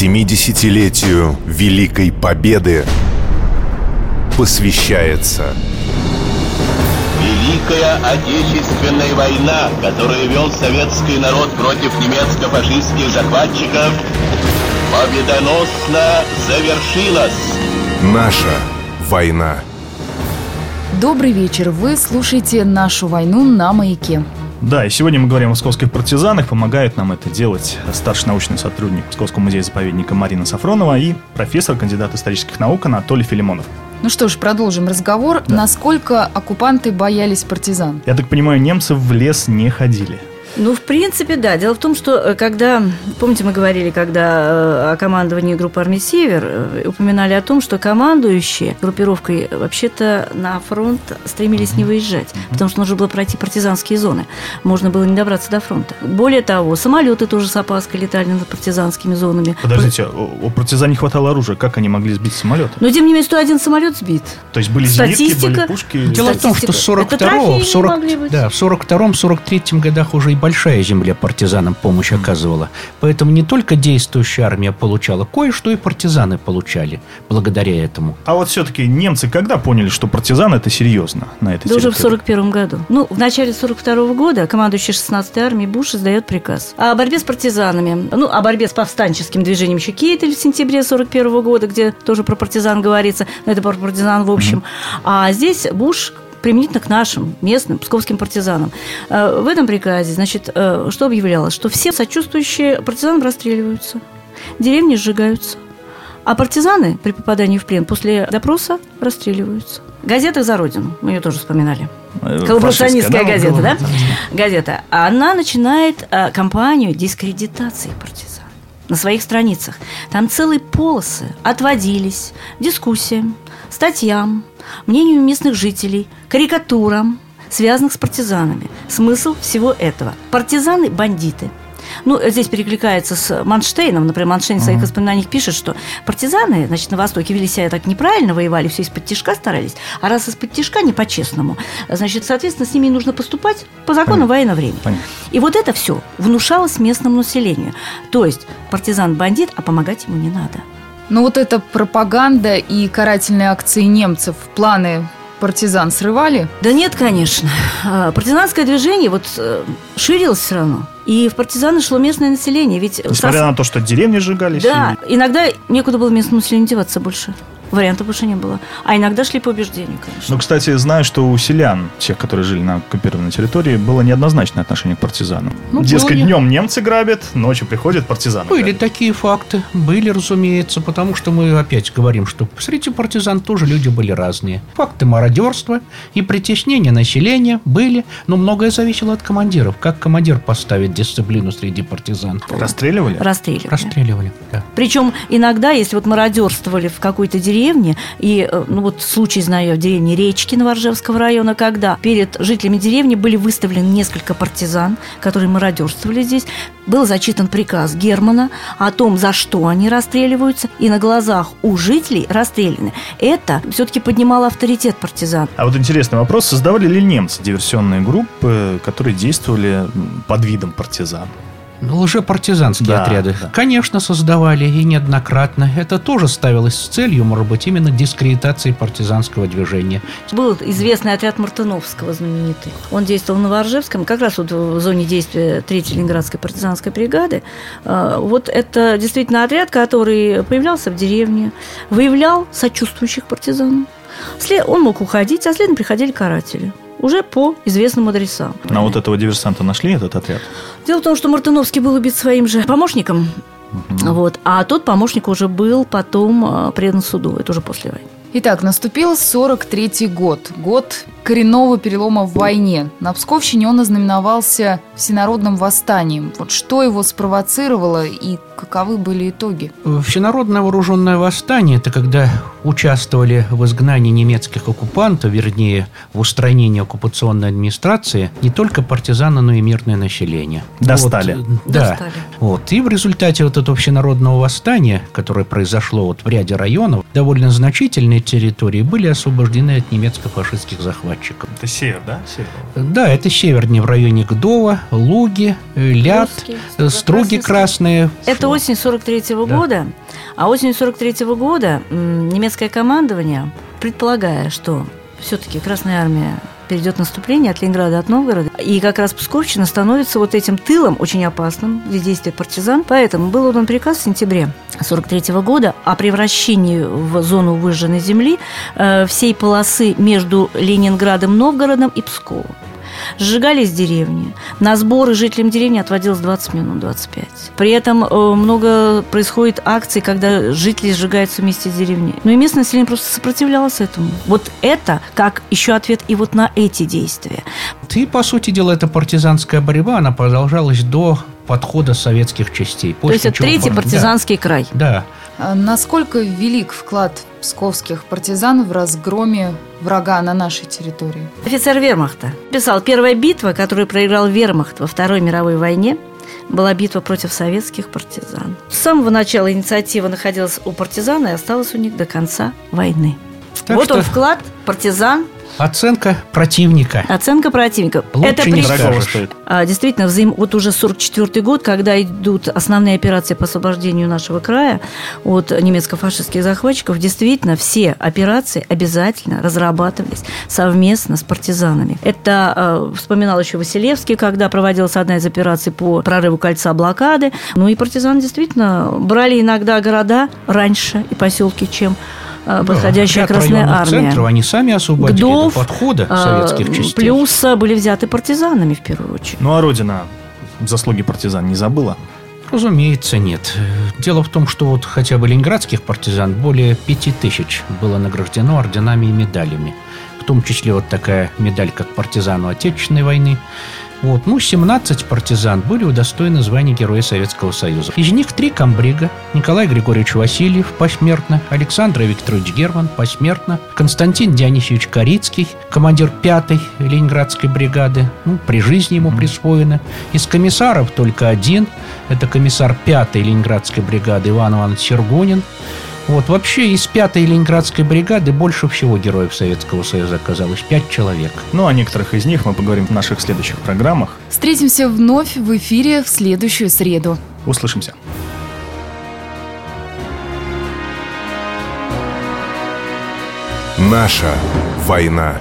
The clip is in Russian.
70-летию Великой Победы посвящается Великая Отечественная война, которую вел советский народ против немецко-фашистских захватчиков, победоносно завершилась. Наша война. Добрый вечер. Вы слушаете «Нашу войну» на «Маяке». Да, и сегодня мы говорим о московских партизанах. Помогает нам это делать старший научный сотрудник Московского музея-заповедника Марина Сафронова и профессор, кандидат исторических наук Анатолий Филимонов. Ну что ж, продолжим разговор. Да. Насколько оккупанты боялись партизан? Я так понимаю, немцы в лес не ходили. Ну, в принципе, да. Дело в том, что э, когда, помните, мы говорили, когда э, о командовании группы армии «Север», э, упоминали о том, что командующие группировкой вообще-то на фронт стремились не выезжать, потому что нужно было пройти партизанские зоны. Можно было не добраться до фронта. Более того, самолеты тоже с опаской летали над партизанскими зонами. Подождите, у партизан не хватало оружия. Как они могли сбить самолет? Но, тем не менее, 101 самолет сбит. То есть были зенитки, были пушки? Дело в том, что в 42-м, в 40, да, в 42 43 годах уже и большая земля партизанам помощь оказывала. Поэтому не только действующая армия получала, кое-что и партизаны получали благодаря этому. А вот все-таки немцы когда поняли, что партизаны это серьезно на этой Да уже в 41 году. Ну, в начале 42 -го года командующий 16-й армией Буш издает приказ о борьбе с партизанами. Ну, о борьбе с повстанческим движением еще Кейтель в сентябре 41 -го года, где тоже про партизан говорится, но это про партизан в общем. Mm-hmm. А здесь Буш применительно к нашим местным псковским партизанам. Э, в этом приказе, значит, э, что объявлялось? Что все сочувствующие партизанам расстреливаются, деревни сжигаются, а партизаны при попадании в плен после допроса расстреливаются. Газета «За Родину», мы ее тоже вспоминали. Э, Коллаборационистская газета, да? Газета. Она начинает кампанию дискредитации партизан на своих страницах. Там целые полосы отводились дискуссиям, статьям, мнению местных жителей, карикатурам, связанных с партизанами. Смысл всего этого. Партизаны – бандиты. Ну, здесь перекликается с Манштейном. Например, Манштейн в своих воспоминаниях пишет, что партизаны, значит, на Востоке вели себя так неправильно, воевали, все из-под тяжка старались, а раз из-под тяжка не по-честному, значит, соответственно, с ними нужно поступать по закону военного времени. Понятно. И вот это все внушалось местному населению. То есть партизан бандит, а помогать ему не надо. Но вот эта пропаганда и карательные акции немцев, планы партизан срывали? Да нет, конечно. А, партизанское движение вот э, ширилось все равно. И в партизаны шло местное население. Ведь Несмотря сос... на то, что деревни сжигались? Да, и... иногда некуда было местному населению деваться больше. Вариантов больше не было. А иногда шли по убеждению, конечно. Ну, кстати, знаю, что у селян, тех, которые жили на оккупированной территории, было неоднозначное отношение к партизанам. Ну, Дескать, были. днем немцы грабят, ночью приходят партизаны. Были грабят. такие факты. Были, разумеется, потому что мы опять говорим, что среди партизан тоже люди были разные. Факты мародерства и притеснения населения были, но многое зависело от командиров. Как командир поставит дисциплину среди партизан? Расстреливали? Расстреливали. Расстреливали, да. Причем иногда, если вот мародерствовали в какой-то деревне, деревне, и, э, ну вот случай знаю в деревне Речки Новоржевского района, когда перед жителями деревни были выставлены несколько партизан, которые мародерствовали здесь, был зачитан приказ Германа о том, за что они расстреливаются, и на глазах у жителей расстреляны. Это все-таки поднимало авторитет партизан. А вот интересный вопрос, создавали ли немцы диверсионные группы, которые действовали под видом партизан? Ну, лжепартизанские да, отряды. Да. Конечно, создавали и неоднократно. Это тоже ставилось с целью, может быть, именно дискредитации партизанского движения. Был известный отряд Мартыновского знаменитый. Он действовал на Воржевском, как раз вот в зоне действия 3-й Ленинградской партизанской бригады. А, вот это действительно отряд, который появлялся в деревне, выявлял сочувствующих партизан. Он мог уходить, а следом приходили каратели уже по известным адресам. На вот этого диверсанта нашли этот отряд? Дело в том, что Мартыновский был убит своим же помощником, угу. вот, а тот помощник уже был потом а, предан суду, это уже после войны. Итак, наступил 43-й год, год коренного перелома в войне. На Псковщине он ознаменовался всенародным восстанием. Вот что его спровоцировало и каковы были итоги? Всенародное вооруженное восстание – это когда участвовали в изгнании немецких оккупантов, вернее, в устранении оккупационной администрации не только партизаны, но и мирное население. Достали. Вот, да. Достали. Вот. И в результате вот этого всенародного восстания, которое произошло вот в ряде районов, довольно значительные территории были освобождены от немецко-фашистских захватчиков захватчиков. Это север, да? Север. Да, это севернее в районе Гдова, Луги, э, Ляд, Русские, э, Струги красные. Это осень 43 -го Да. года. А осенью 43 -го года немецкое командование, предполагая, что все-таки Красная Армия перейдет наступление от Ленинграда, от Новгорода, и как раз Псковщина становится вот этим тылом очень опасным для действия партизан. Поэтому был отдан приказ в сентябре 43 года о превращении в зону выжженной земли э, всей полосы между Ленинградом, Новгородом и Псковом. Сжигались деревни. На сборы жителям деревни отводилось 20 минут, 25. При этом э, много происходит акций, когда жители сжигаются вместе с деревней. Ну и местное население просто сопротивлялось этому. Вот это как еще ответ и вот на эти действия. И, по сути дела, эта партизанская борьба, она продолжалась до подхода советских частей. То есть это третий пар- партизанский край. Да, Насколько велик вклад псковских партизан в разгроме врага на нашей территории? Офицер вермахта писал, первая битва, которую проиграл вермахт во Второй мировой войне, была битва против советских партизан. С самого начала инициатива находилась у партизан и осталась у них до конца войны. Так вот что- он вклад партизан, оценка противника. оценка противника. Лучше Это не при- стоит. А, Действительно, взаим... вот уже 44 год, когда идут основные операции по освобождению нашего края от немецко-фашистских захватчиков, действительно, все операции обязательно разрабатывались совместно с партизанами. Это э, вспоминал еще Василевский, когда проводилась одна из операций по прорыву кольца блокады. Ну и партизаны действительно брали иногда города раньше и поселки, чем э, подходящая Ряд Красная Армия. центров, они сами освободили Гдов, до подхода а, советских частей. Плюс а, были взяты партизанами в первую очередь. Ну а Родина заслуги партизан не забыла? Разумеется, нет. Дело в том, что вот хотя бы ленинградских партизан более пяти тысяч было награждено орденами и медалями. В том числе вот такая медаль, как партизану Отечественной войны. Вот. Ну, 17 партизан были удостоены звания Героя Советского Союза. Из них три комбрига. Николай Григорьевич Васильев посмертно, Александр Викторович Герман посмертно, Константин Дионисович Корицкий, командир 5-й Ленинградской бригады, ну, при жизни ему присвоено. Из комиссаров только один, это комиссар 5-й Ленинградской бригады Иван Иванович Сергунин. Вот, вообще из 5-й Ленинградской бригады больше всего героев Советского Союза оказалось, 5 человек. Ну, о некоторых из них мы поговорим в наших следующих программах. Встретимся вновь в эфире в следующую среду. Услышимся. Наша война.